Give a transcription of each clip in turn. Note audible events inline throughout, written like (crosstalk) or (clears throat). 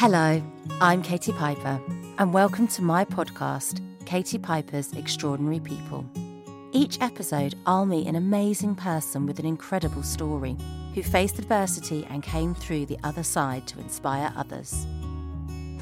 Hello, I'm Katie Piper, and welcome to my podcast, Katie Piper's Extraordinary People. Each episode, I'll meet an amazing person with an incredible story who faced adversity and came through the other side to inspire others.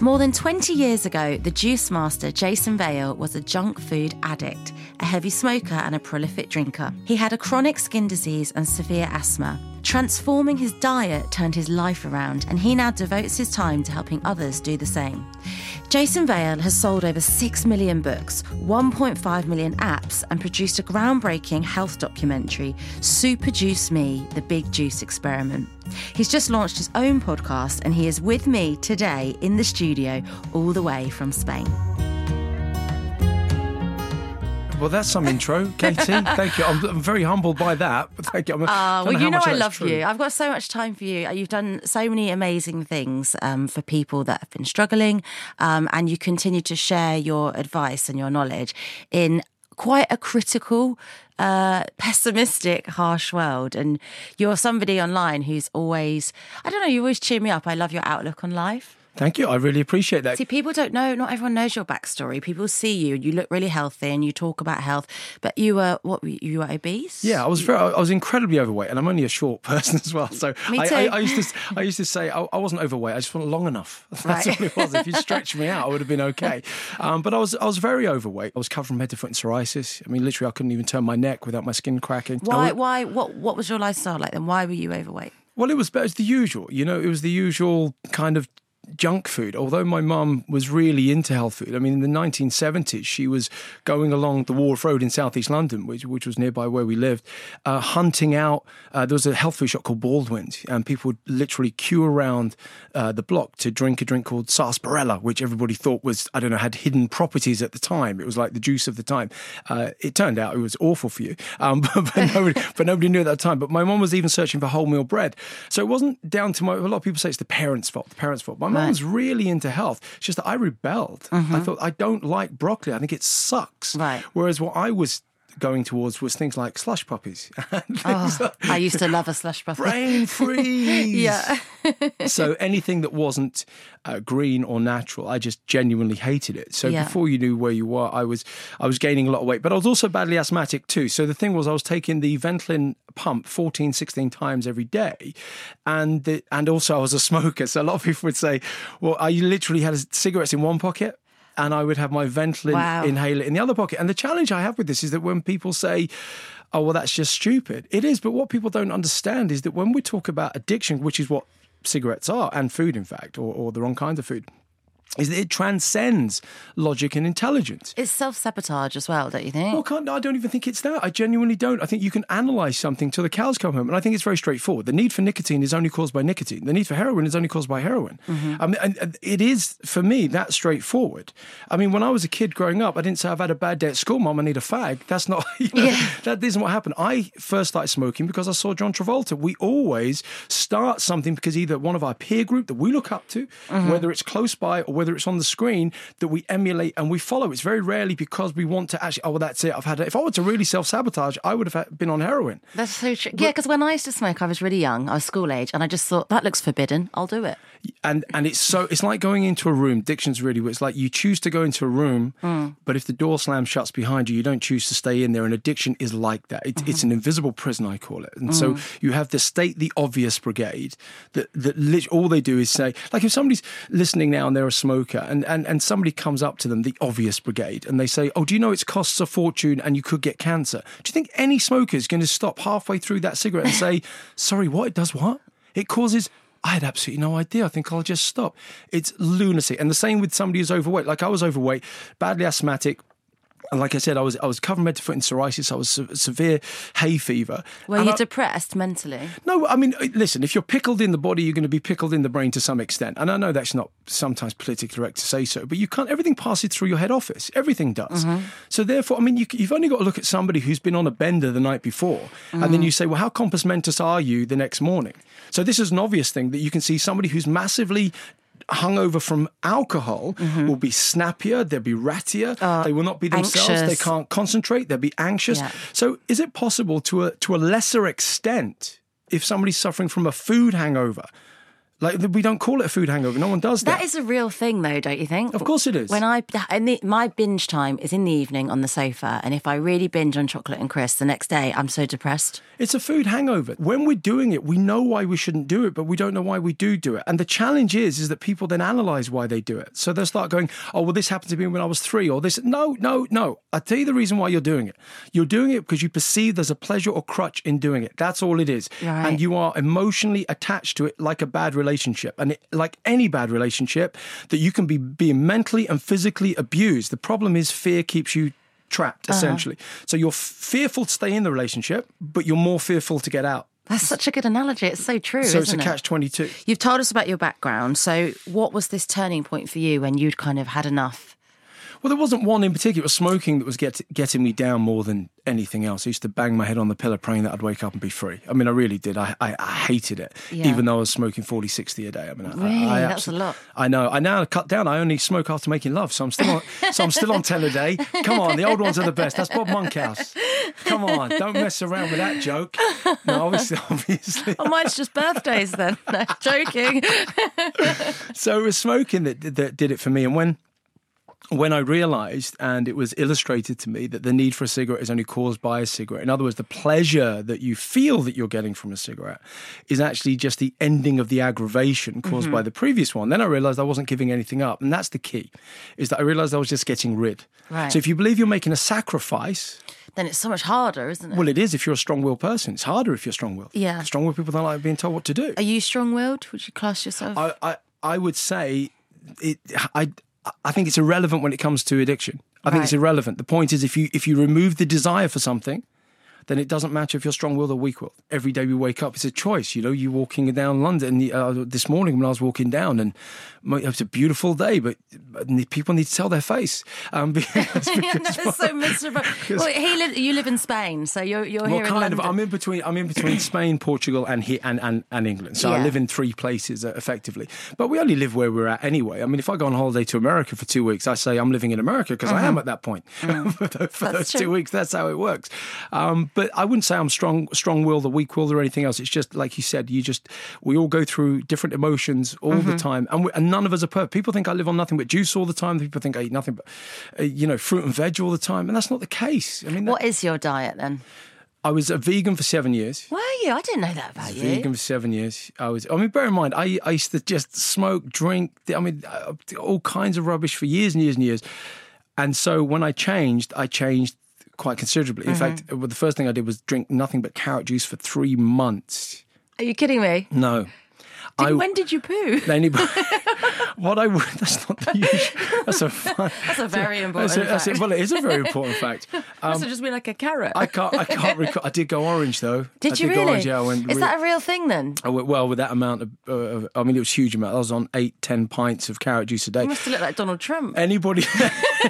More than 20 years ago, the juice master Jason Vale was a junk food addict, a heavy smoker, and a prolific drinker. He had a chronic skin disease and severe asthma. Transforming his diet turned his life around, and he now devotes his time to helping others do the same. Jason Vale has sold over 6 million books, 1.5 million apps, and produced a groundbreaking health documentary, Super Juice Me The Big Juice Experiment. He's just launched his own podcast, and he is with me today in the studio, all the way from Spain. Well, that's some intro, (laughs) Katie. Thank you. I'm, I'm very humbled by that. But thank you. I'm, uh, well, you know I love true. you. I've got so much time for you. You've done so many amazing things um, for people that have been struggling, um, and you continue to share your advice and your knowledge in quite a critical, uh, pessimistic, harsh world. And you're somebody online who's always, I don't know, you always cheer me up. I love your outlook on life. Thank you. I really appreciate that. See, people don't know. Not everyone knows your backstory. People see you. And you look really healthy, and you talk about health. But you were what? You were obese. Yeah, I was. Very, I was incredibly overweight, and I'm only a short (laughs) person as well. So Me too. I, I, I used to. I used to say I, I, wasn't overweight. I just wasn't long enough. (laughs) That's right. what it was. If you stretched me out, I would have been okay. (laughs) Um, but I was. I was very overweight. I was covered from head to foot in psoriasis. I mean, literally, I couldn't even turn my neck without my skin cracking. Why? why? What? What was your lifestyle like then? Why were you overweight? Well, it was, it was the usual. You know, it was the usual kind of junk food. Although my mum was really into health food, I mean, in the 1970s, she was going along the Walworth Road in southeast London, which, which was nearby where we lived, uh, hunting out. Uh, there was a health food shop called Baldwin's, and people would literally queue around uh, the block to drink a drink called sarsaparilla, which everybody thought was, I don't know, had hidden properties at the time. It was like the juice of the time. Uh, it turned out it was awful for you, um, (laughs) but, but, nobody, but nobody knew at that time. But my mum was even searching for wholemeal bread. So it wasn't down to my, a lot of people say it's the parents' fault, the parents' fault. My mum was really into health. It's just that I rebelled. Mm-hmm. I thought I don't like broccoli. I think it sucks. Right. Whereas what I was going towards was things like slush puppies. (laughs) oh, like I used to love a slush puppy. Brain (laughs) freeze. yeah. so anything that wasn't uh, green or natural, I just genuinely hated it. So yeah. before you knew where you were, I was I was gaining a lot of weight, but I was also badly asthmatic too. So the thing was, I was taking the Ventolin pump 14, 16 times every day, and the, and also I was a smoker. So a lot of people would say, "Well, I literally had cigarettes in one pocket." And I would have my Ventolin wow. inhaler in the other pocket. And the challenge I have with this is that when people say, oh, well, that's just stupid, it is. But what people don't understand is that when we talk about addiction, which is what cigarettes are, and food, in fact, or, or the wrong kinds of food, is that it transcends logic and intelligence. It's self sabotage as well, don't you think? Well, can't, I don't even think it's that. I genuinely don't. I think you can analyse something till the cows come home, and I think it's very straightforward. The need for nicotine is only caused by nicotine. The need for heroin is only caused by heroin. Mm-hmm. I mean, and it is for me that straightforward. I mean, when I was a kid growing up, I didn't say I've had a bad day at school, mom. I need a fag. That's not. (laughs) You know, yeah. That isn't what happened. I first started smoking because I saw John Travolta. We always start something because either one of our peer group that we look up to, mm-hmm. whether it's close by or whether it's on the screen that we emulate and we follow. It's very rarely because we want to actually, oh, well, that's it. I've had it. If I were to really self sabotage, I would have been on heroin. That's so true. But, yeah, because when I used to smoke, I was really young. I was school age, and I just thought, that looks forbidden. I'll do it and and it's so it's like going into a room. Diction's really where it's like you choose to go into a room, mm. but if the door slams shuts behind you, you don't choose to stay in there. And addiction is like that. It, mm-hmm. It's an invisible prison, I call it. And mm. so you have the state the obvious brigade that that all they do is say, like if somebody's listening now and they're a smoker, and and and somebody comes up to them, the obvious brigade, and they say, oh, do you know it costs a fortune and you could get cancer? Do you think any smoker is going to stop halfway through that cigarette and say, (laughs) sorry, what? It does what? It causes I had absolutely no idea. I think I'll just stop. It's lunacy. And the same with somebody who's overweight. Like I was overweight, badly asthmatic, and like I said, I was I was covered head to foot in psoriasis. I was se- severe hay fever. Were you I, depressed mentally? No, I mean, uh, listen. If you're pickled in the body, you're going to be pickled in the brain to some extent. And I know that's not sometimes politically correct to say so, but you can't. Everything passes through your head office. Everything does. Mm-hmm. So therefore, I mean, you, have only got to look at somebody who's been on a bender the night before, mm-hmm. and then you say, well, how compos mentis are you the next morning? So this is an obvious thing that you can see somebody who's massively hungover from alcohol mm-hmm. will be snappier, they'll be rattier, uh, they will not be themselves, anxious. they can't concentrate, they'll be anxious. Yeah. So is it possible to a to a lesser extent if somebody's suffering from a food hangover Like we don't call it a food hangover. No one does that. That is a real thing, though, don't you think? Of course it is. When I, the, my binge time is in the evening on the sofa, and if I really binge on chocolate and crisps, the next day I'm so depressed. It's a food hangover. When we're doing it, we know why we shouldn't do it, but we don't know why we do do it. And the challenge is, is that people then analyze why they do it. So they'll start going, "Oh, well, this happened to me when I was three, or this." No, no, no. I tell you the reason why you're doing it. You're doing it because you perceive there's a pleasure or crutch in doing it. That's all it is. Right. And you are emotionally attached to it like a bad relationship, and it, like any bad relationship, that you can be being mentally and physically abused. The problem is fear keeps you trapped uh-huh. essentially. So you're f- fearful to stay in the relationship, but you're more fearful to get out. That's such a good analogy. It's so true, So it's a catch 22. You've told us about your background. So, what was this turning point for you when you'd kind of had enough? Well, there wasn't one in particular. It was smoking that was get, getting me down more than anything else. I used to bang my head on the pillow praying that I'd wake up and be free. I mean, I really did. I, I, I hated it, Yeah. even though I was smoking 40, 60 a day. I mean, I- Really? I, I That's a lot. I know. I now cut down. I only smoke after making love, so I'm still on. so I'm still on ten a day. Come on, the old ones are the best. That's Bob Monkhouse. Come on, don't mess around with that joke. No, obviously, (laughs) obviously. Oh, mine's just birthdays then. (laughs) No, joking. so it was smoking that that did it for me. And when when I realised, and it was illustrated to me, that the need for a cigarette is only caused by a cigarette. In other words, the pleasure that you feel that you're getting from a cigarette is actually just the ending of the aggravation caused by mm-hmm. the previous one. Then I realised I wasn't giving anything up, and that's the key. Is that I realised I was just getting rid. Right. So if you believe you're making a sacrifice, then it's so much harder, isn't it? well, it is if you're a strong-willed person. It's harder if you're strong-willed. Yeah. Strong-willed people don't like being told what to do. Are you strong-willed? Would you class yourself? I, I, I would say it. I, I think it's irrelevant when it comes to addiction. I think it's irrelevant. The point is, if you if you remove the desire for something, then it doesn't matter if you're strong-willed or weak-willed. Every day we wake up, it's a choice. You know, you walking down London uh, this morning when I was walking down, and my- it was a beautiful day, but people need to tell their face um, (laughs) because, (laughs) because so miserable. (laughs) Well, he you live in Spain, so you're you're well, here in kind of. I'm in between. I'm in between Spain, Portugal, and here and, and, and England. So I live in three places uh, effectively. But we only live where we're at anyway. I mean, if I go on holiday to America for two weeks, I say I'm living in America because I am at that point for, tho- for Mm-hmm. Those two weeks. That's how it works. Um, but I wouldn't say I'm strong, strong-willed or weak-willed or anything else. It's just like you said. You just we all go through different emotions all Mm-hmm. the time, and, we, and none of us are perfect. People think I live on nothing but juice all the time. People think I eat nothing but uh, you know fruit and veg all the time, and that's not the case. I mean, that- what is your diet then? I was a vegan for seven years. Were you? I didn't know that about you. Vegan for seven years. I was. I mean, bear in mind, I, I used to just smoke, drink. I mean, uh, all kinds of rubbish for years and years and years. And so when I changed, I changed quite considerably. In fact, well, the first thing I did was drink nothing but carrot juice for three months. Are you kidding me? No. Did, I- when did you poo? Anybody? (laughs) what I would. That's not the usual. That's a fun. (laughs) That's a very important That's a, that's a, well, it is a very (laughs) important fact. Must have just been like a carrot. I can't. I can't recall. I did go orange though. did I you did go really? Orange, yeah, I went is re- that a real thing then? I went well with that amount of, uh, of. I mean, it was a huge amount. I was on eight, ten pints of carrot juice a day. You must have looked like Donald Trump. Anybody,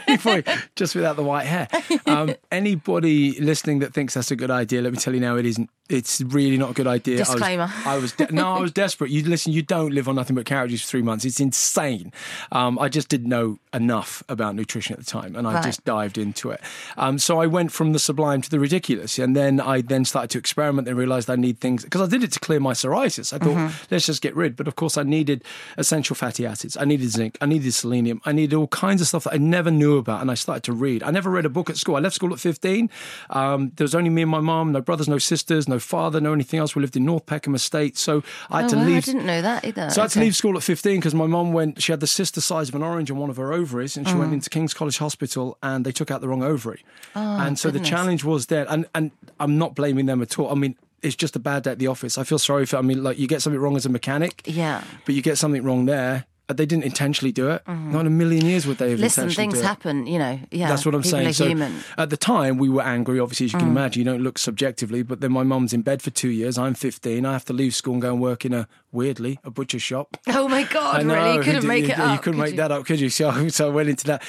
(laughs) anybody, just without the white hair. Um, (laughs) anybody listening that thinks that's a good idea, let me tell you now, it isn't. It's really not a good idea. Disclaimer. I was, I was de- no, I was (laughs) desperate. You listen. You don't live on nothing but carrot juice for three months. It's insane. Um, I just didn't know enough about nutrition at the time, and I Right. just dived into it. Um, so I went from the sublime to the ridiculous, and then I then started to experiment and realised I need things because I did it to clear my psoriasis. I thought let's just get rid, but of course I needed essential fatty acids. I needed zinc. I needed selenium. I needed all kinds of stuff that I never knew about, and I started to read. I never read a book at school. I left school at fifteen. Um, there was only me and my mom, no brothers, no sisters, no father, no anything else. We lived in North Peckham Estate, so I had oh, to I leave. didn't know that either. So I had to leave school at 15 because my mom went, she had the sister size of an orange on one of her ovaries and she Mm. went into King's College Hospital and they took out the wrong ovary. and so Oh, goodness. the challenge was there. And, and I'm not blaming them at all. I mean, it's just a bad day at the office. I feel sorry for, I mean, like you get something wrong as a mechanic, Yeah. but you get something wrong there. Uh, They didn't intentionally do it. Not in a million years would they have Mm-hmm. Listen, intentionally things happen, you know. Yeah. That's what I'm saying. So human. at the time, we were angry. Obviously, as Mm. you can imagine, you don't look subjectively. But then my mum's in bed for two years. I'm 15. I have to leave school and go and work in a weirdly a butcher shop. Oh my (laughs) God, know. really? You couldn't you, make you, it up. You couldn't could make that up, could you? So, (laughs) so I went into that.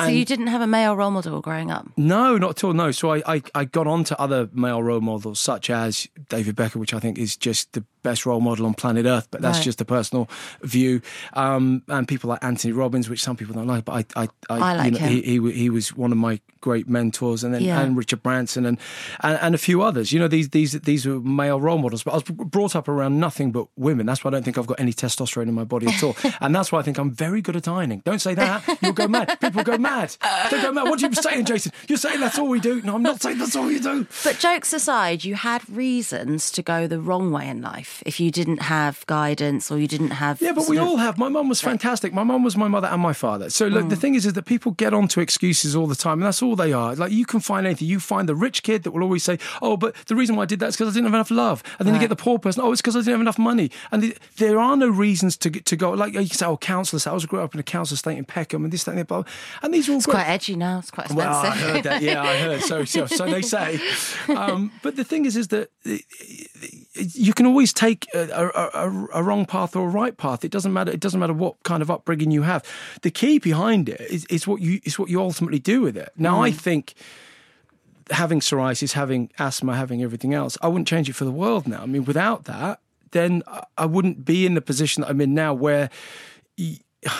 So you didn't have a male role model growing up? no, not at all. No. So I, I, I got on to other male role models, such as David Beckham, which I think is just the best role model on planet Earth. But that's Right. just a personal view. Um, and people like Anthony Robbins, which some people don't like, but I, I, I, I like you know, him. He, he, he was one of my great mentors, and then Yeah. and Richard Branson and, and and a few others. You know, these these these were male role models. But I was brought up around nothing but women. That's why I don't think I've got any testosterone in my body at all. (laughs) and that's why I think I'm very good at ironing. Don't say that. You'll go mad. People go mad. They go mad. What are you saying, Jason? You're saying that's all we do. No, I'm not saying that's all you do. But jokes aside, you had reasons to go the wrong way in life if you didn't have guidance or you didn't have. Yeah, but we all have. My mum was fantastic. My mum was my mother and my father. So look, the mm. thing is, is that people get onto excuses all the time, and that's all they are. Like you can find anything. You find the rich kid that will always say, "Oh, but the reason why I did that is because I didn't have enough love," and then you get the poor person, "Oh, it's because I didn't have enough money." And the, there are no reasons to to go. Like you can say, "Oh, councillors." I was grew up in a council estate in Peckham, and this, that, and the other. And these are all It's great. quite edgy now. It's quite expensive. Well, I heard that. Yeah, I heard. (laughs) So, so, so they say. Um, but the thing is, is that you can always take a, a, a, a wrong path or a right path. It doesn't matter. It doesn't matter what kind of upbringing you have. The key behind it is, is what you is what you ultimately do with it. Now, I think having psoriasis, having asthma, having everything else, I wouldn't change it for the world. Now, I mean, without that, then I- wouldn't be in the position that I'm in now, where.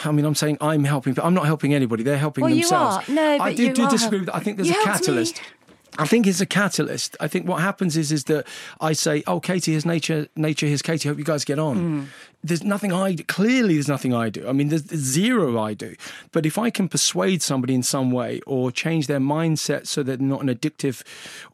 I mean, I'm saying I'm helping, but I'm not helping anybody. They're helping Well, you themselves. are. No, I do, you do disagree help- with that. I think there's You a helped me. catalyst. I think it's a catalyst. I think what happens is is that I say, "Oh, Katie, here's nature. Nature, here's Katie. Hope you guys get on." Mm. There's nothing I do. Clearly, there's nothing I do. I mean, there's, there's zero I do. But if I can persuade somebody in some way or change their mindset so that they're not an addictive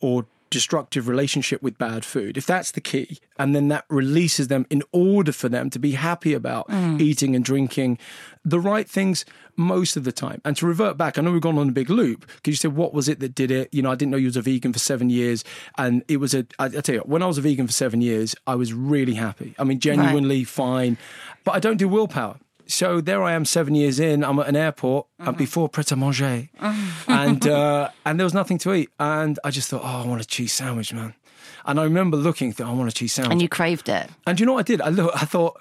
or destructive relationship with bad food, if that's the key, and then that releases them in order for them to be happy about Mm. eating and drinking the right things most of the time. And to revert back, I know we've gone on a big loop because you said, what was it that did it? You know, I didn't know you was a vegan for seven years. And it was a, I, I tell you, what, when I was a vegan for seven years, I was really happy. I mean, genuinely fine. But I don't do willpower. So there I am, seven years in. I'm at an airport Mm-hmm. uh, before Pret a Manger, and (laughs) uh, and there was nothing to eat. And I just thought, oh, I want a cheese sandwich, man. And I remember looking, thought, I want a cheese sandwich. And you craved it. And you know what I did? I look, I thought,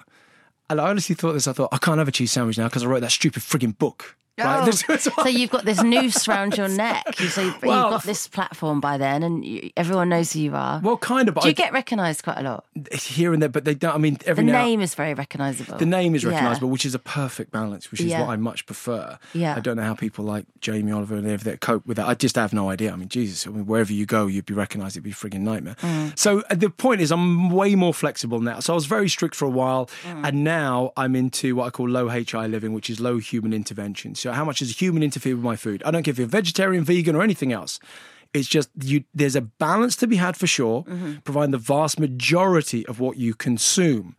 and I honestly thought this. I thought I can't have a cheese sandwich now because I wrote that stupid frigging book. Right? Oh, so you've got this noose around your neck. So you've, Well, you've got this platform by then, and you, everyone knows who you are. well, kind of. Do you I, get recognised quite a lot? here and there, but they don't. I mean, The every now. name is very recognisable. the name is Yeah. recognisable, which is a perfect balance, which is Yeah. what I much prefer. Yeah. I don't know how people like Jamie Oliver and everything cope with that. I just have no idea. I mean, Jesus, I mean, wherever you go, you'd be recognised. It'd be a frigging nightmare. Mm. So uh, the point is, I'm way more flexible now. So I was very strict for a while, Mm. and now I'm into what I call low HI living, which is low human intervention. So how much does a human interfere with my food? I don't care if you're vegetarian, vegan, or anything else. It's just you. There's a balance to be had for sure, Mm-hmm. providing the vast majority of what you consume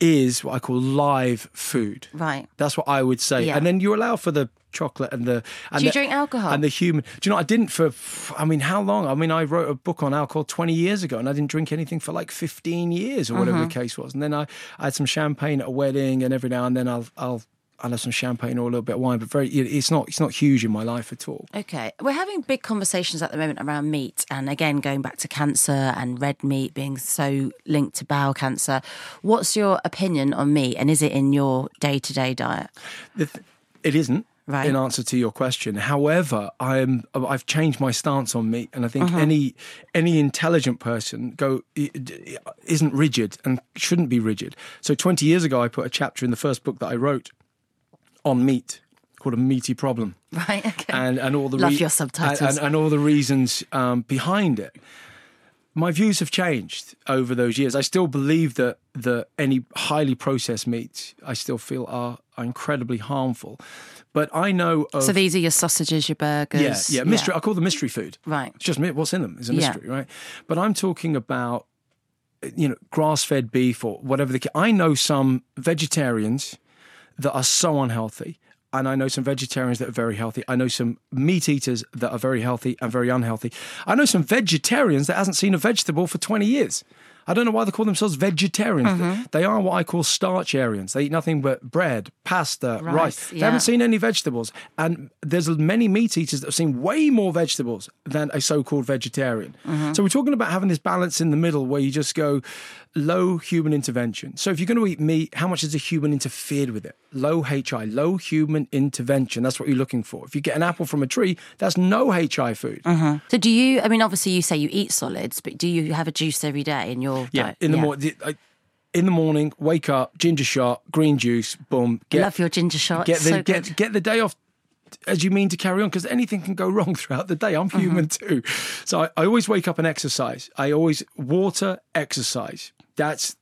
is what I call live food. Right. That's what I would say. Yeah. And then you allow for the chocolate and the. And Do you the- drink alcohol? And the human. Do you know? I didn't for. I mean, how long? I mean, I wrote a book on alcohol twenty years ago, and I didn't drink anything for like fifteen years or whatever Mm-hmm. the case was. And then I, I had some champagne at a wedding, and every now and then I'll I'll. I'll have some champagne or a little bit of wine, but very. It's not. It's not huge in my life at all. Okay. We're having big conversations at the moment around meat. And again, going back to cancer and red meat being so linked to bowel cancer. What's your opinion on meat? And is it in your day to day diet? The th- it isn't. Right. In answer to your question, however, I'm I've changed my stance on meat, and I think Uh-huh. any any intelligent person go isn't rigid and shouldn't be rigid. So 20 years ago, I put a chapter in the first book that I wrote on meat called a meaty problem Right. Okay. and and all the Love your subtitles. and, and, and all the reasons um, behind it. My views have changed over those years. I still believe that that any highly processed meats, I still feel are, are incredibly harmful. But I know of so these are your sausages, your burgers. yeah, yeah, mystery. I call them mystery food. Right. It's just what's in them is a Yeah. mystery, right? But I'm talking about you know grass-fed beef or whatever the. I know some vegetarians that are so unhealthy. And I know some vegetarians that are very healthy. I know some meat eaters that are very healthy and very unhealthy. I know some vegetarians that hasn't seen a vegetable for 20 years. I don't know why they call themselves vegetarians. Mm-hmm. They are what I call starcharians. They eat nothing but bread, pasta, rice. Rice, They yeah. haven't seen any vegetables. And there's many meat eaters that have seen way more vegetables than a so-called vegetarian. Mm-hmm. So we're talking about having this balance in the middle where you just go low human intervention. So if you're going to eat meat, how much has a human interfered with it? Low HI, low human intervention. That's what you're looking for. If you get an apple from a tree, that's no HI food. So do you? I mean, obviously you say you eat solids, but do you have a juice every day in your Yeah, diet? in the morning. In the morning, wake up, ginger shot, green juice, boom. Get, Love your ginger shot. get the so get get the day off as you mean to carry on because anything can go wrong throughout the day. I'm human Mm-hmm. too, so I, I always wake up and exercise. I always water, exercise. That's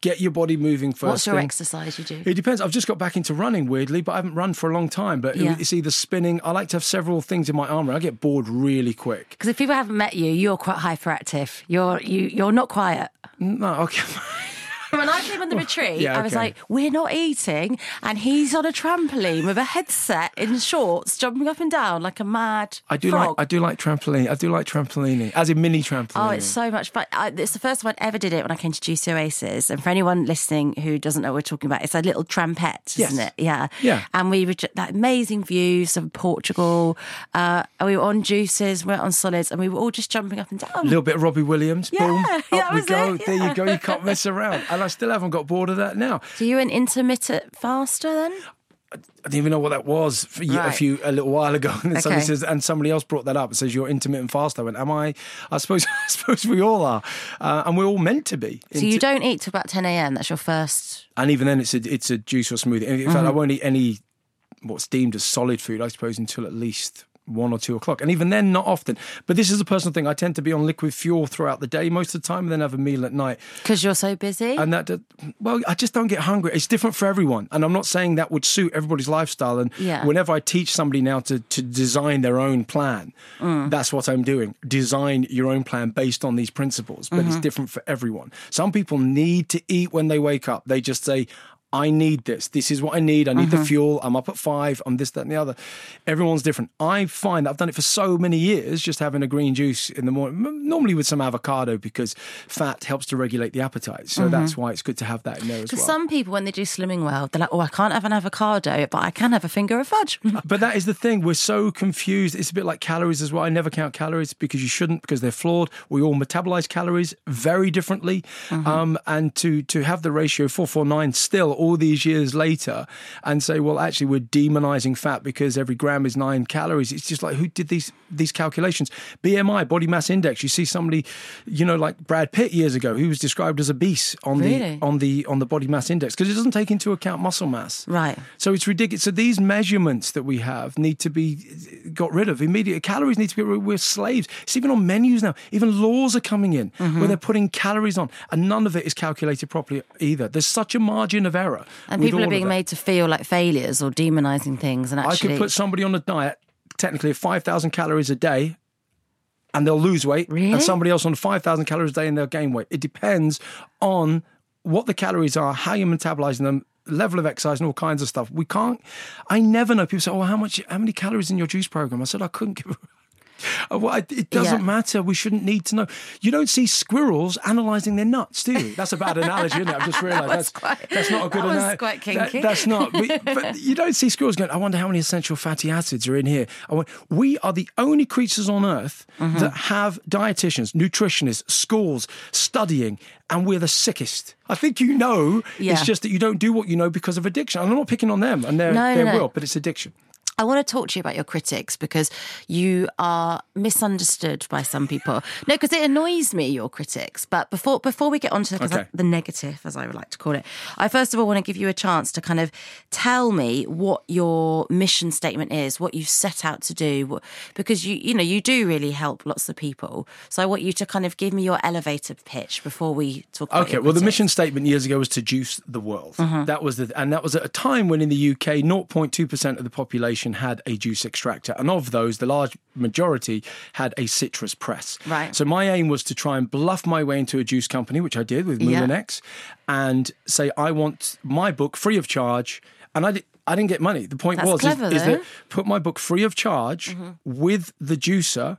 get your body moving first. Uh-huh. What's your thing. exercise you do? It depends. I've just got back into running weirdly, but I haven't run for a long time. But Yeah. it's either spinning. I like to have several things in my armour. I get bored really quick. Because if people haven't met you, you're quite hyperactive. You're you you're not quiet. No, okay. (laughs) When I came on the (laughs) retreat, yeah, I was okay. like, "We're not eating," and he's on a trampoline with a headset in shorts, jumping up and down like a mad. I do frog. like I do like trampoline. I do like trampolining, as in mini trampoline. Oh, it's so much fun. I, it's the first time I ever did it when I came to Juicy Oasis. And for anyone listening who doesn't know what we're talking about, it's a little trampette, isn't Yes. it? Yeah. Yeah. And we were that amazing views of Portugal. Uh, and we were on juices, we were on solids, and we were all just jumping up and down. A little bit of Robbie Williams. Yeah, boom. yeah, (laughs) Up we go. it, There you go. You can't mess around. And I still haven't got bored of that now. So you an intermittent faster then? I didn't even know what that was a Right. few a little while ago. (laughs) And then somebody says, and somebody else brought that up. It says you're intermittent fast. I went, am I? I suppose, (laughs) I suppose we all are, uh, and we're all meant to be. So you don't eat till about 10 a.m. That's your first. and even then, it's a it's a juice or smoothie. In fact, I won't eat any what's deemed as solid food. I suppose until at least one or two o'clock, and even then, not often. But this is a personal thing. I tend to be on liquid fuel throughout the day most of the time, and then have a meal at night. Because you're so busy? And that, well, I just don't get hungry. It's different for everyone, and I'm not saying that would suit everybody's lifestyle. And Yeah. whenever I teach somebody now to to design their own plan, mm. that's what I'm doing. Design your own plan based on these principles, but it's mm-hmm. different for everyone. Some people need to eat when they wake up. They just say. I need this. This is what I need. I need the mm-hmm. fuel. I'm up at five. I'm this, that, and the other. Everyone's different. I find that I've done it for so many years, just having a green juice in the morning, normally with some avocado because fat helps to regulate the appetite. So mm-hmm. that's why it's good to have that in there as Because some people, when they do slimming well, they're like, oh, I can't have an avocado, but I can have a finger of fudge. (laughs) But that is the thing. We're so confused. It's a bit like calories as well. I never count calories because you shouldn't because they're flawed. We all metabolize calories very differently. Mm-hmm. Um, and to to have the ratio 449 still all these years later and say, well, actually, we're demonizing fat because every gram is nine calories. It's just like, who did these these calculations? BMI, body mass index. You see somebody, you know, like Brad Pitt years ago, who was described as obese on Really? the on the on the body mass index because it doesn't take into account muscle mass. Right. So it's ridiculous. So these measurements that we have need to be got rid of immediately. Calories need to be. We're slaves. It's even on menus now. Even laws are coming in Mm-hmm. where they're putting calories on, and none of it is calculated properly either. There's such a margin of error. And people are being made to feel like failures or demonizing things. And actually, I could put somebody on a diet, technically of 5,000 calories a day, and they'll lose weight. Really? And somebody else on 5,000 calories a day and they'll gain weight. It depends on what the calories are, how you're metabolizing them, level of exercise, and all kinds of stuff. We can't, I never know. People say, oh, how much, how many calories in your juice program? I said, I couldn't (laughs) give Well, it- doesn't Yeah. matter. We shouldn't need to know. You don't see squirrels analysing their nuts, do you? That's a bad analogy, isn't it? I've just (laughs) realised that's, quite- that's not a good that analogy. quite kinky. that's not. But, (laughs) but you don't see squirrels going, I wonder how many essential fatty acids are in here. We are the only creatures on earth Mm-hmm. that have dietitians, nutritionists, schools, studying, and we're the sickest. I think you know. Yeah. It's just that you don't do what you know because of addiction. And I'm not picking on them and their, no, their no. will, but it's addiction. I want to talk to you about your critics because you are misunderstood by some people. No, because it annoys me your critics. But before before we get on to Okay. the negative, as I would like to call it, I first of all want to give you a chance to kind of tell me what your mission statement is, what you set out to do, what, because you you know you do really help lots of people. So I want you to kind of give me your elevator pitch before we talk. About Okay, well, the mission statement years ago was to juice the world. Mm-hmm. That was the, and that was at a time when in the UK, 0.2 percent of the population had a juice extractor, and of those, the large majority had a citrus press. Right. So my aim was to try and bluff my way into a juice company, which I did with Yeah. Moulinex, and say I want my book free of charge, and I. Did, I didn't get money. The point That's was clever, is, is. Mm-hmm. that put my book free of charge with the juicer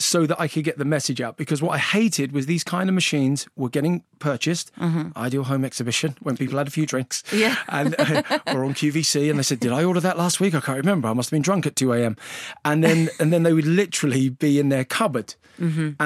so that I could get the message out. Because what I hated was these kind of machines were getting purchased. Ideal home exhibition when people had a few drinks. Mm-hmm. Yeah. (laughs) And uh, or on QVC, and they said, "Did I order that last week? I can't remember. I must have been drunk at two a.m." And then and then they would literally be in their cupboard. And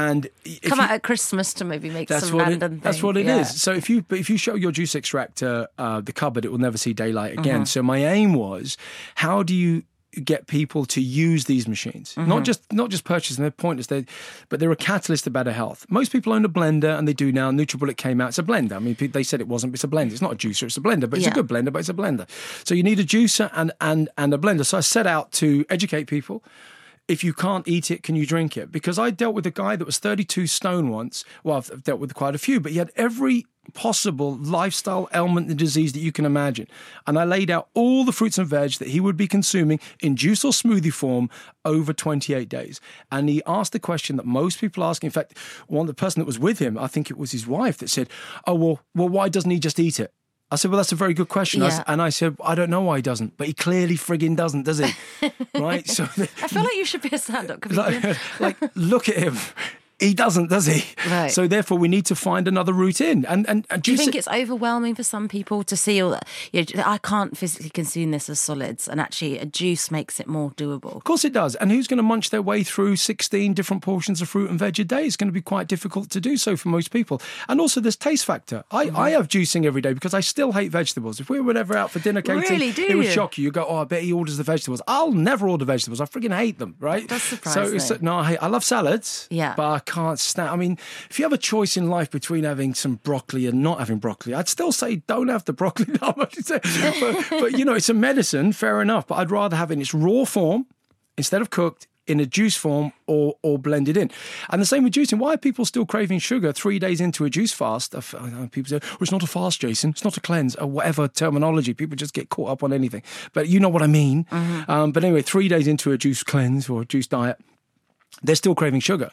come you- out at Christmas to maybe make some random it, that's thing. what it is. Yeah. So if you but if you show your juice extractor uh, the cupboard, it will never see daylight again. Mm-hmm. So my aim was, how do you get people to use these machines? Mm-hmm. Not just not just purchase them; they're pointless. They, but they're a catalyst to better health. Most people own a blender, and they do now. NutriBullet came out; it's a blender. I mean, they said it wasn't, but it's a blender. It's not a juicer; it's a blender. But it's Yeah. a good blender, but it's a blender. So you need a juicer and and and a blender. So I set out to educate people if you can't eat it, can you drink it? Because I dealt with a guy that was 32 stone once. Well, I've dealt with quite a few, but he had every possible lifestyle ailment and disease that you can imagine. And I laid out all the fruits and veg that he would be consuming in juice or smoothie form over 28 days. And he asked the question that most people ask. In fact, one the person that was with him, I think it was his wife, that said, "Oh well, well, why doesn't he just eat it?" I said, well, that's a very good question. I Yeah. and I said, I don't know why he doesn't, but he clearly frigging doesn't, does he? (laughs) right? So, I feel like you should be a stand-up (laughs) comedian. like, like, look at him. He doesn't, does he? Right. So therefore, we need to find another route in. And and, and Do you juice- think it's overwhelming for some people to see all that? You know, I can't physically consume this as solids, and actually, a juice makes it more doable. Of course it does. And who's going to munch their way through 16 different portions of fruit and veg a day? It's going to be quite difficult to do so for most people. And also, there's taste factor. I, Mm-hmm. I have juicing every day because I still hate vegetables. If we were ever out for dinner, Katie, Really? Do it would shock you. You go, oh, I bet he orders the vegetables. I'll never order vegetables. I freaking hate them, right? That's So surprising. it's, no, I, hate, I love salads. Yeah. But I can't stand. I mean, if you have a choice in life between having some broccoli and not having broccoli, I'd still say don't have the broccoli. (laughs) But, but you know, it's a medicine, fair enough. But I'd rather have it in its raw form instead of cooked in a juice form or or blended in. And the same with juicing. Why are people still craving sugar three days into a juice fast? Uh, I know uh, People say, well, it's not a fast, Jason. It's not a cleanse or whatever terminology. People just get caught up on anything. But you know what I mean. Mm-hmm. Um, but anyway, three days into a juice cleanse or a juice diet, they're still craving sugar.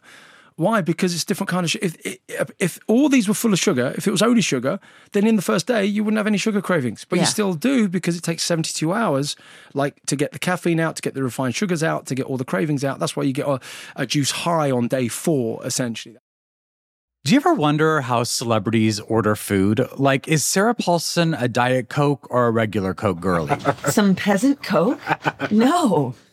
Why? Because it's different kind of sugar. If, if if all these were full of sugar, if it was only sugar, then in the first day you wouldn't have any sugar cravings. But Yeah. you still do because it takes seventy two hours, like to get the caffeine out, to get the refined sugars out, to get all the cravings out. That's why you get a, a juice high on day four, essentially. Do you ever wonder how celebrities order food? Like, is Sarah Paulson a Diet Coke or a regular Coke girlie? (laughs) Some peasant coke? No.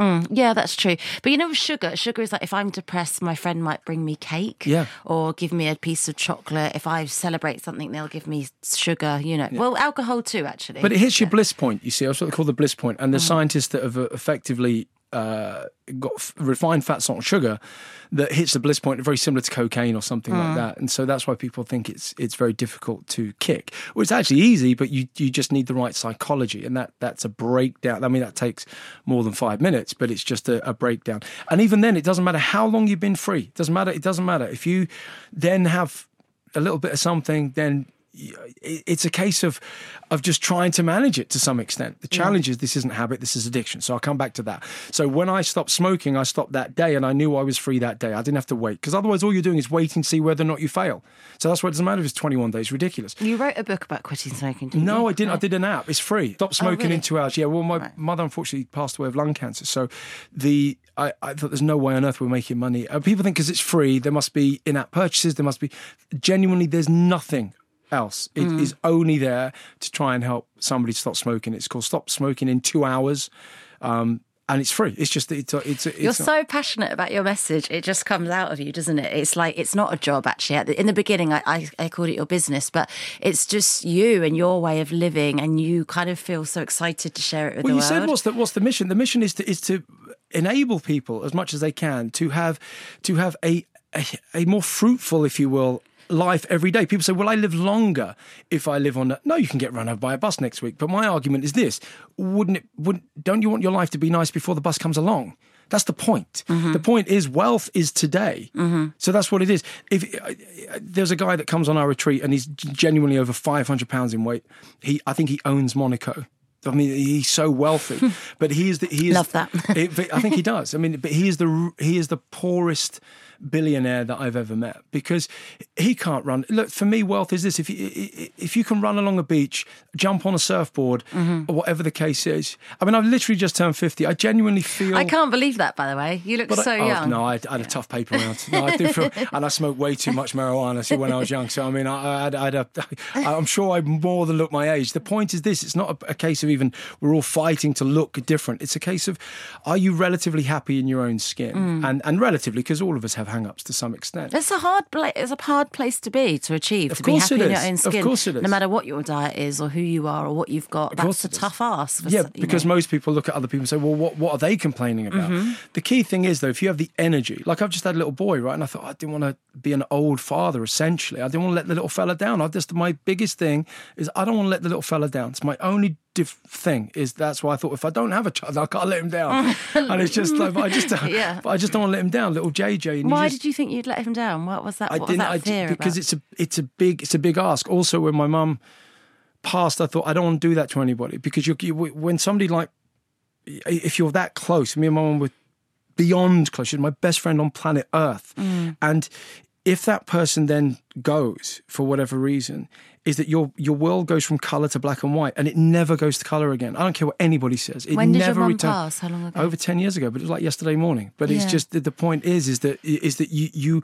Mm, yeah, that's true. But you know, with sugar, sugar is like if I'm depressed, my friend might bring me cake, Yeah. or give me a piece of chocolate. If I celebrate something, they'll give me sugar. You know, well, alcohol too, actually. But it hits your bliss point. You see, that's what they call the bliss point. And the scientists that have uh, effectively uh, got f- refined fat, salt, and sugar that hits the bliss point very similar to cocaine or something like that. And so that's why people think it's it's very difficult to kick. Well, it's actually easy, but you you just need the right psychology, and that that's a breakdown. I mean, that takes more than five minutes, but it's just a, a breakdown. And even then, it doesn't matter how long you've been free. It doesn't matter. It doesn't matter if you then have a little bit of something, then it's a case of of just trying to manage it to some extent. The challenge is this isn't habit, this is addiction. So I'll come back to that. So when I stopped smoking, I stopped that day, and I knew I was free that day. I didn't have to wait because otherwise, all you're doing is waiting to see whether or not you fail. So that's why it doesn't matter if it's 21 days. Ridiculous. you wrote a book about quitting smoking, didn't you? No, I didn't. I did an app. It's free. Stop smoking really? in two hours. Yeah. Well, my mother unfortunately passed away of lung cancer. So the I, I thought there's no way on earth we're making money. Uh, people think because it's free, there must be in-app purchases. There must be genuinely. There's nothing else. It is only there to try and help somebody stop smoking. It's called Stop Smoking in Two Hours. Um, and it's free. It's just it's it's, it's You're so passionate about your message; it just comes out of you, doesn't it? It's like it's not a job actually. In the beginning, I, I, I called it your business, but it's just you and your way of living, and you kind of feel so excited to share it with Well, the you world. said what's the what's the mission? The mission is to is to enable people as much as they can to have to have a a, a more fruitful, if you will, life every day. People say, "Well, I live longer if I live on." A... No, you can get run over by a bus next week. But my argument is this: Wouldn't it? Wouldn't don't you want your life to be nice before the bus comes along? That's the point. Mm-hmm. The point is wealth is today. So that's what it is. If uh, there's a guy that comes on our retreat and he's genuinely over 500 pounds in weight, he I think he owns Monaco. I mean, he's so wealthy, (laughs) but he is the he is Love that. it- I think he does. I mean, but he is the he is the poorest billionaire that I've ever met because he can't run. Look, for me, wealth is this: if you if you can run along a beach, jump on a surfboard, Mm-hmm. or whatever the case is. I mean, I've literally just turned fifty. I genuinely feel. I can't believe that, by the way. You look But I- so oh, young. no, I, I had a tough paper round. No, I do feel, (laughs) and I smoked way too much marijuana so when I was young. So I mean, I, I had, I a, I'm sure I more than look my age. The point is this: it's not a, a case of of even we're all fighting to look different. It's a case of are you relatively happy in your own skin? Mm. And and relatively, because all of us have hang ups to some extent. It's a hard pla- it's a hard place to be to achieve Of to be course happy it in your is. own Of skin. course it is. No matter what your diet is or who you are or what you've got, course that's a is. tough ask. Yeah, some- because know. most people look at other people and say, "Well, what what are they complaining about?" Mm-hmm. The key thing is though, if you have the energy, like I've just had a little boy, right, and I thought I didn't want to be an old father. Essentially, I didn't want to let the little fella down. I just my biggest thing is I don't want to let the little fella down. It's my only diff- thing is that's why I thought if I don't have a child, I can't let him down. (laughs) and it's just like but I just Yeah. but I just don't want to let him down, little JJ. And Why just, did you think you'd let him down? What was that? I what was didn't. that I, because about? it's a it's a big it's a big ask. Also, when my mum passed, I thought I don't want to do that to anybody because you, you when somebody like if you're that close, me and my mum were beyond close. She's my best friend on planet Earth, Mm. and if that person then goes for whatever reason, is that your your world goes from color to black and white, and it never goes to color again. I don't care what anybody says. It When did your never mum return- pass? How long ago? Over ten years ago, but it was like yesterday morning. But it's just that the point is, is that is that you you,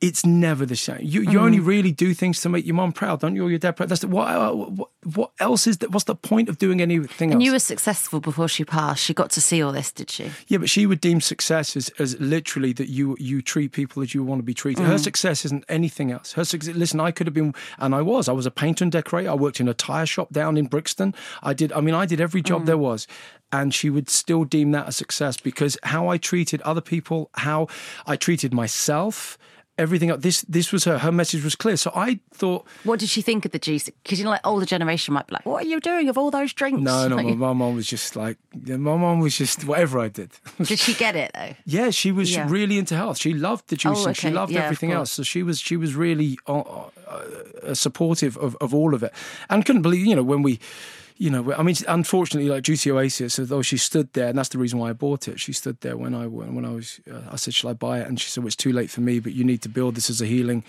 it's never the same. You you Mm. only really do things to make your mum proud, don't you, or your dad proud? That's the, what, uh, what what else is that? What's the point of doing anything and else? you were successful before she passed. She got to see all this, did she? Yeah, but she would deem success as, as literally that you you treat people as you want to be treated. Mm. Her success isn't anything else. Her success, listen, I could have been, and I was. I was a painter and decorator. I worked in a tire shop down in Brixton. I did. I mean, I did every Mm. job there was, and she would still deem that a success because how I treated other people, how I treated myself. Everything up. this this was her. Her message was clear. So I thought, What did she think of the juice? Because you know, like older generation might be like, "What are you doing of all those drinks?" no, no. Like, My, mom was just like, my mom was just whatever I did. (laughs) did she get it though? Yeah, she was Yeah. really into health. She loved the juicing. She okay. loved Yeah, everything else. So she was she was really uh, uh, supportive of, of all of it, and couldn't believe you know when we. You know, I mean, unfortunately, like Juicy Oasis, although she stood there, and that's the reason why I bought it. She stood there when I when I was. Uh, I said, "Shall I buy it?" And she said, well, "It's too late for me, but you need to build this as a healing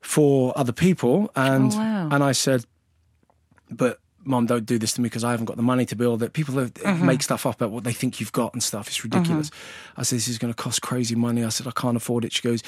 for other people." And Oh, wow. and I said, but mom don't do this to me because i haven't got the money to build it people have, Mm-hmm. make stuff up about what they think you've got and stuff it's ridiculous i said this is going to cost crazy money i said i can't afford it she goes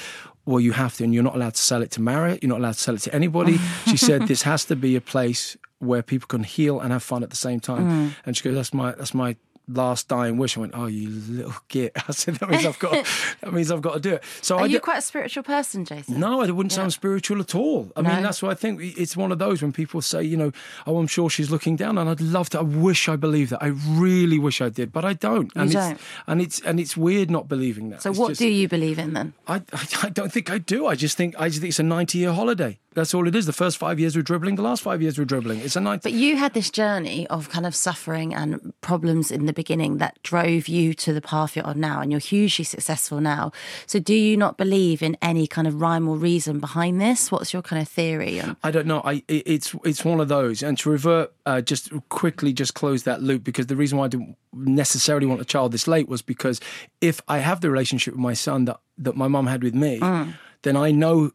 well you have to and you're not allowed to sell it to marriott you're not allowed to sell it to anybody (laughs) she said this has to be a place where people can heal and have fun at the same time Mm. and she goes that's my that's my last dying wish. I went, oh, you little git. (laughs) I said, that means I've got, (laughs) that means I've got to do it. So Are I you did- quite a spiritual person, Jason? no, it wouldn't sound spiritual at all. I mean, that's what I think. It's one of those when people say, you know, oh, I'm sure she's looking down, and I'd love to. I wish I believed that. I really wish I did, but I don't. And You it's, don't. And it's and it's weird not believing that. So It's what just- do you believe in then? I, I (laughs) I don't think I do. I just think I just think it's a 90 year holiday. That's all it is. The first five years were dribbling. The last five years were dribbling. It's a 90. But you had this journey of kind of suffering and problems in the beginning that drove you to the path you're on now, and you're hugely successful now. So, do you not believe in any kind of rhyme or reason behind this? What's your kind of theory on? I don't know. I it- it's it's one of those. And to revert, uh, just quickly, just close that loop because the reason why I didn't necessarily want a child this late was because if I have the relationship with my son that that my mum had with me, Mm. then I know.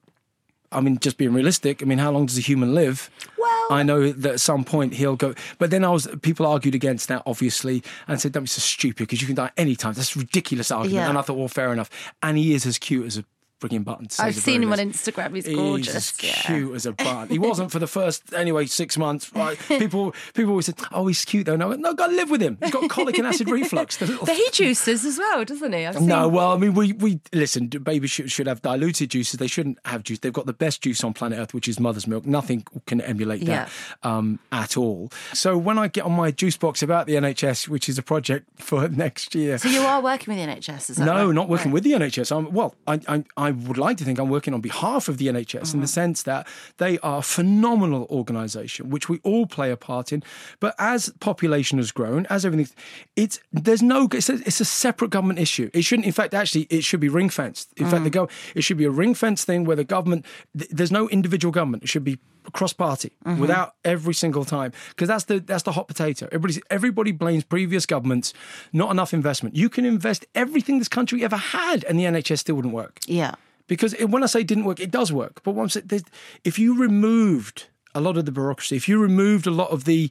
I mean, just being realistic. I mean, how long does a human live? Well- I know that at some point he'll go. But then I was people argued against that, obviously, and said, "Don't be so stupid because you can die any time." That's a ridiculous argument. Yeah. And I thought, well, fair enough. And he is as cute as a frigging button. to I've seen him on. Instagram. He's He's gorgeous. yeah. cute as a (laughs) button. He wasn't for the first anyway six months. Right? (laughs) People people always said, "Oh, he's cute though." No, no, got to live with him. He's got colic and acid reflux. (laughs) But he juices as well, doesn't he? I've seen- no, well, I mean, we, we listen. Babies should, should have diluted juices. They shouldn't have juice. They've got the best juice on planet Earth, which is mother's milk. Nothing can emulate that um, at all. So when I get on my juice box about the NHS, which is a project for next year, So you are working with the NHS, is that no, right? not working Right. with the NHS. I'm, well, I, I, I would like to think I'm working on behalf of the NHS in Mm-hmm. the sense that they are a phenomenal organisation, which we all play a part in. But as population has grown, as everything, it's there's no it's a, it's a separate government issue. It shouldn't, in fact, actually, it should be ring fenced. In fact, the Mm. go it should be a ring fenced thing where the government th- there's no individual government. It should be cross party Mm-hmm. without every single time because that's the that's the hot potato. Everybody everybody blames previous governments not enough investment. You can invest everything this country ever had, and the NHS still wouldn't work. Yeah. Because it, when I say didn't work, it does work. But once it, if you removed a lot of the bureaucracy, if you removed a lot of the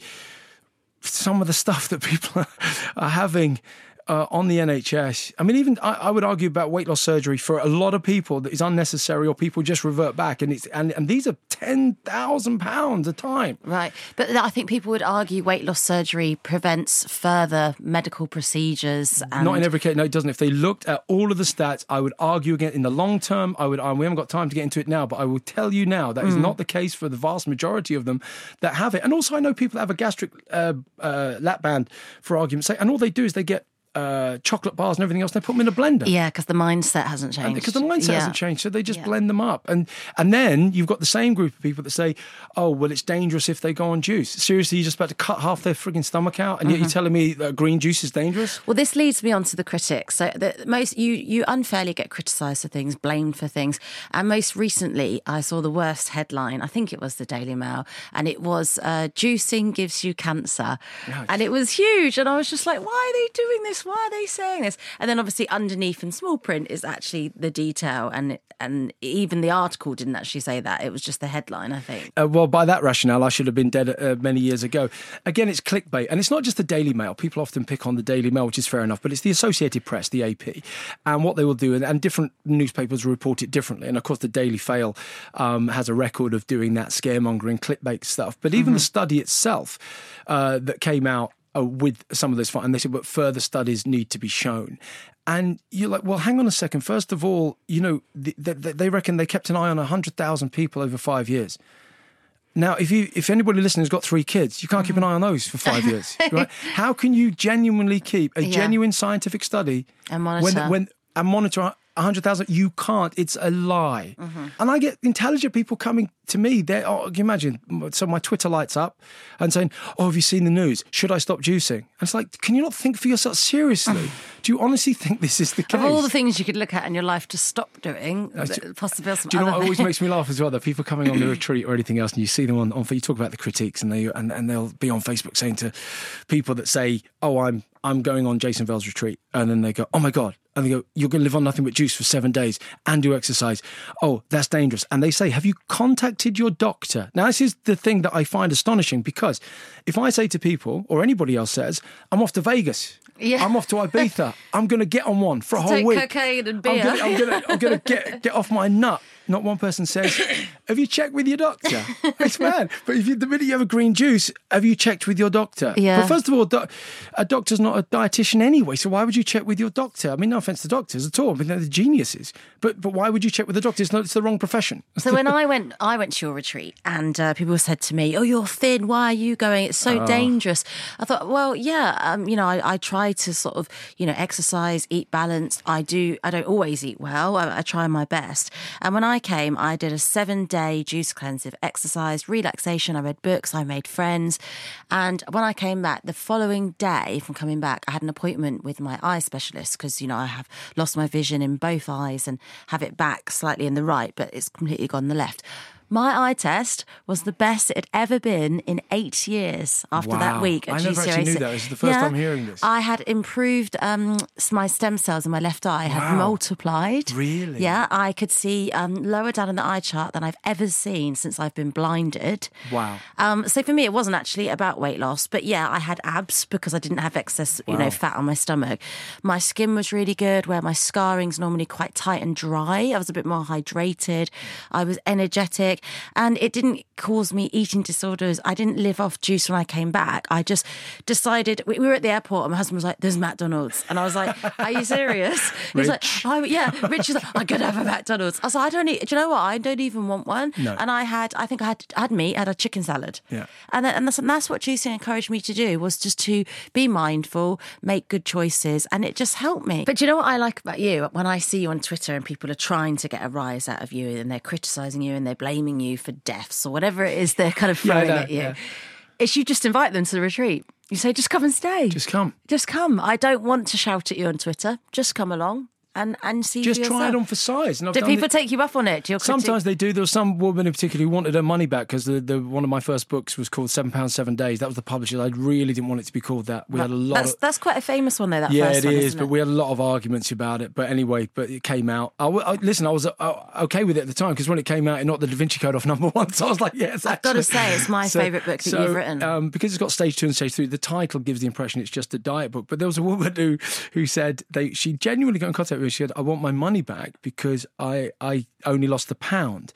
some of the stuff that people (laughs) are having uh, on the NHS. I mean, even I, I would argue about weight loss surgery for a lot of people that is unnecessary, or people just revert back, and it's and, and these are ten thousand pounds a time. Right. But I think people would argue weight loss surgery prevents further medical procedures. And Not in every case. No, it doesn't. If they looked at all of the stats, I would argue again in the long term. I would. We haven't got time to get into it now, but I will tell you now that is not the case for the vast majority of them that have it. And also, I know people that have a gastric uh, uh, lap band, for argument's sake, and all they do is they get. Uh, chocolate bars and everything else. They put them in a blender. Yeah, because the mindset hasn't changed. because the mindset Yeah. hasn't changed, so they just Yeah. blend them up, and and then you've got the same group of people that say, "Oh, well, it's dangerous if they go on juice." Seriously, you're just about to cut half their frigging stomach out, and yet Mm-hmm. you're telling me that green juice is dangerous? Well, this leads me on to the critics. So, the, most you you unfairly get criticised for things, blamed for things, and most recently, I saw the worst headline. I think it was the Daily Mail, and it was uh, "Juicing gives you cancer," and it was huge. And I was just like, "Why are they doing this? Why are they saying this?" And then, obviously, underneath in small print is actually the detail, and and even the article didn't actually say that. It was just the headline, I think. Uh, well, by that rationale, I should have been dead uh, many years ago. Again, it's clickbait, and it's not just the Daily Mail. People often pick on the Daily Mail, which is fair enough, but it's the Associated Press, the AP, and what they will do, and, and different newspapers report it differently. And of course, the Daily Fail um, has a record of doing that scaremongering, clickbait stuff. But even the study itself uh, that came out uh, with some of this, and they said, but further studies need to be shown. And you're like, well, hang on a second. First of all, you know, the, the, they reckon they kept an eye on 100,000 people over five years. Now, if you if anybody listening has got three kids, you can't keep an eye on those for five years, (laughs) right? How can you genuinely keep a Yeah. genuine scientific study And monitor. when when and monitor a hundred thousand? You can't. It's a lie. Mm-hmm. And I get intelligent people coming to me. They oh, can you imagine? So my Twitter lights up and saying, "Oh, have you seen the news? Should I stop juicing?" And it's like, can you not think for yourself seriously? (sighs) Do you honestly think this is the case? Of all the things you could look at in your life to stop doing, possibly some Do you know what always makes me laugh as well? That people coming on the (clears throat) retreat or anything else, and you see them on, on you talk about the critiques, and they and, and they'll be on Facebook saying to people that say, "Oh, I'm I'm going on Jason Vale's retreat," and then they go, "Oh my god." And they go, You're going to live on nothing but juice for seven days and do exercise. Oh, that's dangerous. And they say, Have you contacted your doctor? Now, this is the thing that I find astonishing because if I say to people, or anybody else says, I'm off to Vegas, Yeah. I'm off to Ibiza, I'm going to get on one for a whole take week. cocaine and beer. I'm I'm gonna get get off my nut. Not one person says, (coughs) "Have you checked with your doctor?" (laughs) It's mad. But if you, the minute you have a green juice, have you checked with your doctor? Yeah. But first of all, doc, a doctor's not a dietitian anyway, so why would you check with your doctor? I mean, no offense to doctors at all, but they're the geniuses. But but why would you check with the doctor? It's not. It's the wrong profession. So when I went, I went to your retreat, and uh, people said to me, "Oh, you're thin. Why are you going? It's so dangerous." I thought, well, yeah, um, you know, I, I try to sort of, you know, exercise, eat balanced. I do. I don't always eat well. I, I try my best. And when I came, I did a seven-day juice cleanse of exercise, relaxation. I read books. I made friends. And when I came back, the following day from coming back, I had an appointment with my eye specialist because you know I have lost my vision in both eyes and have it back slightly in the right, but it's completely gone the left. My eye test was the best it had ever been in eight years after Wow. that week. At I never actually knew that. This is the first time hearing this. I had improved um, my stem cells in my left eye had Wow. multiplied. Really? Yeah, I could see um, lower down in the eye chart than I've ever seen since I've been blinded. Wow. Um, so for me, it wasn't actually about weight loss, but yeah, I had abs because I didn't have excess, you know, fat on my stomach. My skin was really good, where my scarring's normally quite tight and dry. I was a bit more hydrated. I was energetic, and it didn't cause me eating disorders. I didn't live off juice when I came back. I just decided we, we were at the airport, and my husband was like, "There's McDonald's," and I was like, "Are you serious?" (laughs) He was oh, like, I, "Yeah." Rich was like, "I'm gonna have a McDonald's." I was like, "I don't. Eat, do you know what? I don't even want one." No. And I had, I think I had, I had meat. I had a chicken salad. Yeah. And, that, and that's, and that's what juicing encouraged me to do was just to be mindful, make good choices, and it just helped me. But do you know what I like about you? When I see you on Twitter and people are trying to get a rise out of you and they're criticizing you and they're blaming you for deaths or whatever it is they're kind of Yeah, throwing know, at you, yeah. it's you just invite them to the retreat. You say, just come and stay. Just come. Just come. I don't want to shout at you on Twitter. Just come along. And and see Just try it on for size. And I've Do people it- take you up on it? Do your criti- Sometimes they do. There was some woman in particular who wanted her money back because the, the one of my first books was called Seven Pounds Seven Days. That was the publisher. I really didn't want it to be called that. We had a lot. that's of, that's quite a famous one though. That yeah, first it one, is. But it? we had a lot of arguments about it. But anyway, but it came out. I, I- listen, I was uh, okay with it at the time because when it came out, it knocked the Da Vinci Code off (laughs) number one. So I was like, yes, I've gotta say, it's my (laughs) favourite book that so, you've written. Um, because it's got stage two and stage three. The title gives the impression it's just a diet book. But there was a woman who who said they she genuinely got in contact with me. She said, "I want my money back because I I only lost a pound."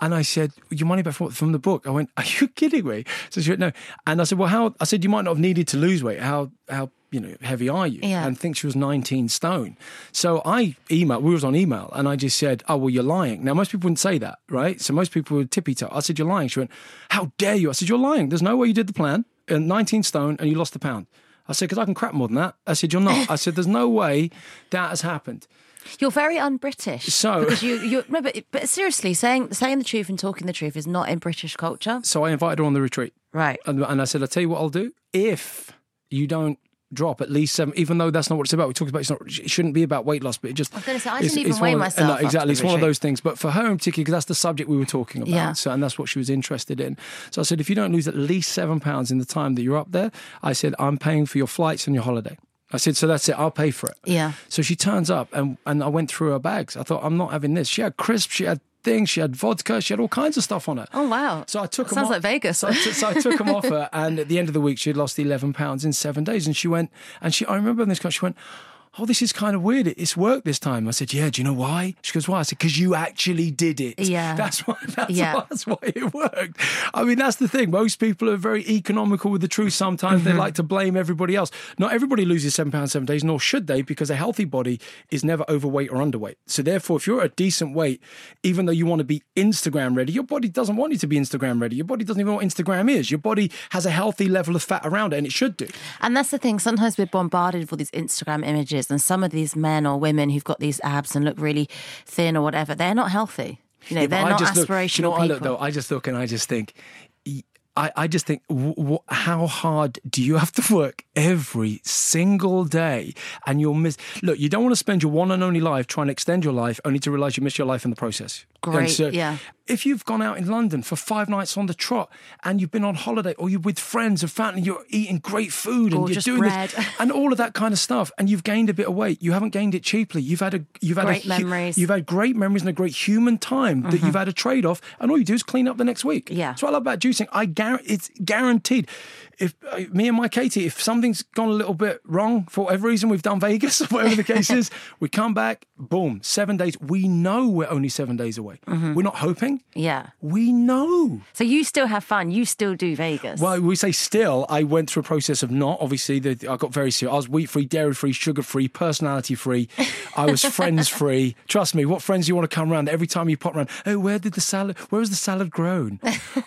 And I said, "Your money back from, from the book?" I went, "Are you (laughs) kidding me?" So she went, "No." And I said, "Well, how?" I said, "You might not have needed to lose weight. How how you know heavy are you?" Yeah. And I think she was 19 stone. So I emailed. We was on email, and I just said, "Oh well, you're lying." Now most people wouldn't say that, right? So most people would tippy toe. I said, "You're lying." She went, "How dare you?" I said, "You're lying. There's no way you did the plan. And 19 stone, and you lost a pound." I said, "Because I can crap more than that." I said, "You're not." I said, "There's no way that has happened." You're very un-British. So- because you you no, but, but seriously, saying saying the truth and talking the truth is not in British culture. So I invited her on the retreat. Right. And, and I said, I'll tell you what I'll do. If you don't drop at least seven, even though that's not what it's about. We talked about it's not, it shouldn't be about weight loss, but it just. I was gonna say, I didn't even weigh of, myself no, exactly. It's one of those things. But for her in particular, because that's the subject we were talking about. Yeah. So, and that's what she was interested in. So I said, if you don't lose at least seven pounds in the time that you're up there, I said, I'm paying for your flights and your holiday. I said, so that's it. I'll pay for it. Yeah. So she turns up and, and I went through her bags. I thought, I'm not having this. She had crisps, she had things, she had vodka, she had all kinds of stuff on her. Oh wow. So I took That them sounds off- like Vegas. So I, t- so I took them off her, (laughs) and at the end of the week, she had lost eleven pounds in seven days. And she went, and she, I remember in this, car, she went, "Oh, this is kind of weird. It's worked this time." I said, "Yeah." Do you know why? She goes, "Why?" I said, "Because you actually did it. Yeah. (laughs) that's why. That's Yeah. why. That's why it worked." I mean, that's the thing. Most people are very economical with the truth. Sometimes Mm-hmm. they like to blame everybody else. Not everybody loses seven pounds seven days, nor should they, because a healthy body is never overweight or underweight. So therefore, if you're at a decent weight, even though you want to be Instagram ready, your body doesn't want you to be Instagram ready. Your body doesn't even know what Instagram is. Your body has a healthy level of fat around it, and it should do. And that's the thing. Sometimes we're bombarded with all these Instagram images, and some of these men or women who've got these abs and look really thin or whatever, they're not healthy. You know, Yeah, they're I not look- aspirational do you know what I look though? I just look and I just think, I, I just think, how hard do you have to work every single day? And you'll miss. Look, you don't want to spend your one and only life trying to extend your life, only to realize you miss your life in the process. Great, yeah. If you've gone out in London for five nights on the trot and you've been on holiday or you're with friends and family, you're eating great food Gorgeous and you're doing bread. this (laughs) and all of that kind of stuff, and you've gained a bit of weight, you haven't gained it cheaply. You've had a you've had Great a, memories. Mm-hmm. You've had great memories and a great human time that you've had a trade off, and all you do is clean up the next week. Yeah. That's what I love about juicing. I guar- it's guaranteed. If uh, me and my Katie, if something's gone a little bit wrong for whatever reason, we've done Vegas (laughs) or whatever the case is, (laughs) we come back, boom, seven days. We know we're only seven days away. Mm-hmm. We're not hoping. yeah. We know. So you still have fun. You still do Vegas. Well, we say still. I went through a process of not. Obviously, the, I got very serious. I was wheat free, dairy free, sugar free, personality free. I was (laughs) friends free. Trust me, what friends do you want to come around? Every time you pop around, oh, where did the salad? Where was the salad grown?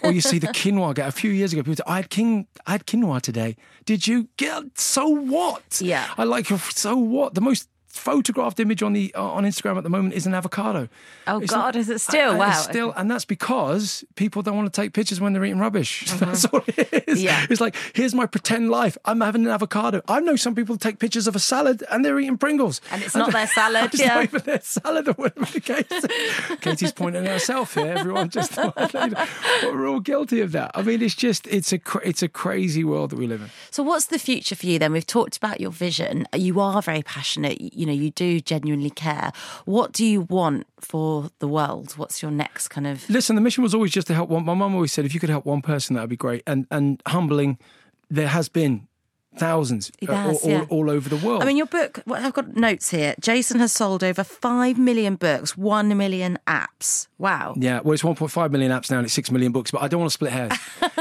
or you see the quinoa. Get a few years ago, people said, I had king, I had quinoa today. Did you? Get so what? Yeah. I like your. So what? The most photographed image on the uh, on Instagram at the moment is an avocado. Oh, It's God, is it still? I- Wow. It's still, and that's because people don't want to take pictures when they're eating rubbish. (laughs) That's all it is. Mm-hmm. Yeah. It's like, here's my pretend life. I'm having an avocado. I know some people take pictures of a salad and they're eating Pringles. And it's not their (laughs) salad, it's yeah. not even their salad or whatever the case. (laughs) Katie's pointing at herself here. Everyone just, we're all guilty of that. I mean, it's just, it's a, it's a crazy world that we live in. So what's the future for you then? We've talked about your vision. You are very passionate. You know, you do genuinely care. What do you want for the world? What's your next kind of Listen, the mission was always just to help one. My mum always said, if you could help one person, that would be great. And and humbling, there has been thousands uh, all, yeah. all, all over the world. I mean, your book, well, I've got notes here. Jason has sold over 5 million books, 1 million apps. Wow. yeah, well, it's 1.5 million apps now and it's 6 million books, but I don't want to split hairs.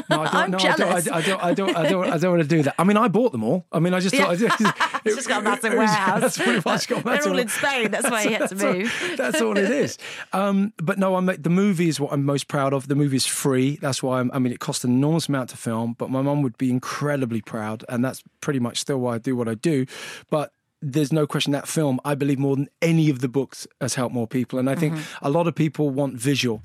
No, I (laughs) don't, no, I don't, jealous. I, don't, I, don't, I, don't, I don't want to do that. I mean, I bought them all. I mean, I just thought. I just, (laughs) It's just got a massive warehouse. (laughs) That's pretty much got They're massive all in Spain. That's why you had to that's all- move. that's all it is. Um, but no, I'm the movie is what I'm most proud of. The movie is free. That's why I'm, I mean, it cost an enormous amount to film, but my mum would be incredibly proud, and that's pretty much still why I do what I do. But there's no question that film, I believe, more than any of the books has helped more people. And I think Mm-hmm. a lot of people want visual.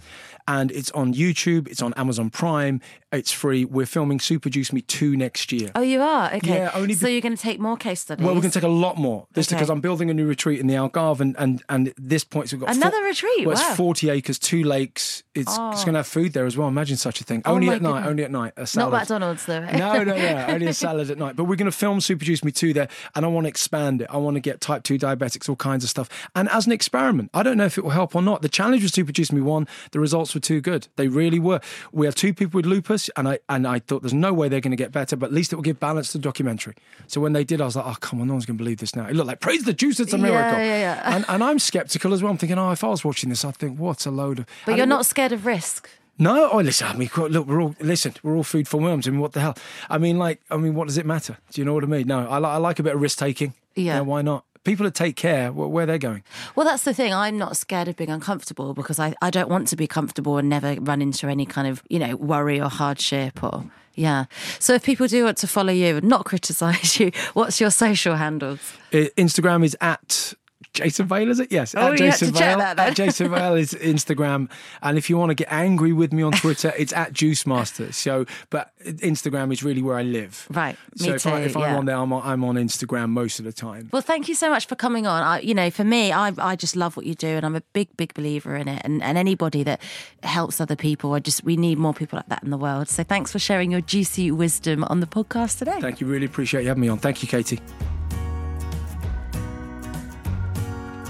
And it's on YouTube, it's on Amazon Prime, it's free. We're filming Super Juice Me 2 next year. Oh, you are? Okay. Yeah, only so you're going to take more case studies? Well, we're going to take a lot more. This Okay. because I'm building a new retreat in the Algarve, and and, and at this point, so we've got Another retreat? Well, Wow. it's 40 acres, two lakes. It's, it's going to have food there as well. Imagine such a thing. only Oh my at night. Only at night. A Not. McDonald's, though. no, no, (laughs) no. Only a salad at night. But we're going to film Super Juice Me 2 there, and I want to expand it. I want to get type 2 diabetics, all kinds of stuff. And as an experiment, I don't know if it will help or not. The challenge was to produce Me 1, the results were too good. They really were. We have two people with lupus, and I and I thought there's no way they're going to get better, but at least it will give balance to the documentary. So when they did, I was like, oh, come on, no one's going to believe this now. It looked like, praise the juice, it's a miracle. yeah, yeah. And, and I'm skeptical as well. I'm thinking, oh, if I was watching this, I'd think, what a load of. But and you're it- not scared of risk. no, oh listen. I mean, look, we're all listen. We're all food for worms. I mean, what the hell? I mean, like, I mean, what does it matter? Do you know what I mean? No, I, li- I like a bit of risk taking. Yeah. why not? People that take care, where they're going. Well, that's the thing. I'm not scared of being uncomfortable because I, I don't want to be comfortable and never run into any kind of, you know, worry or hardship or, yeah. So if people do want to follow you and not (laughs) criticize you, what's your social handles? Instagram is at Jason Vale, is it? Yes. Oh, at Jason check Vale. that. At Jason Vale is (laughs) Instagram. And if you want to get angry with me on Twitter, it's at Juice Master. So, but Instagram is really where I live. Right, So me if, I, too, if I'm on there, I'm on, I'm on Instagram most of the time. Well, thank you so much for coming on. I, you know, for me, I, I just love what you do, and I'm a big, big believer in it. And, and anybody that helps other people, I just we need more people like that in the world. So thanks for sharing your juicy wisdom on the podcast today. Thank you. Really appreciate you having me on. Thank you, Katie.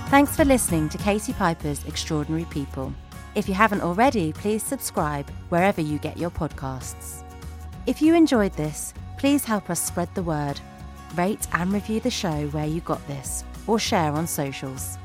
Thanks for listening to Katie Piper's Extraordinary People. If you haven't already, please subscribe wherever you get your podcasts. If you enjoyed this, please help us spread the word. Rate and review the show where you got this, or share on socials.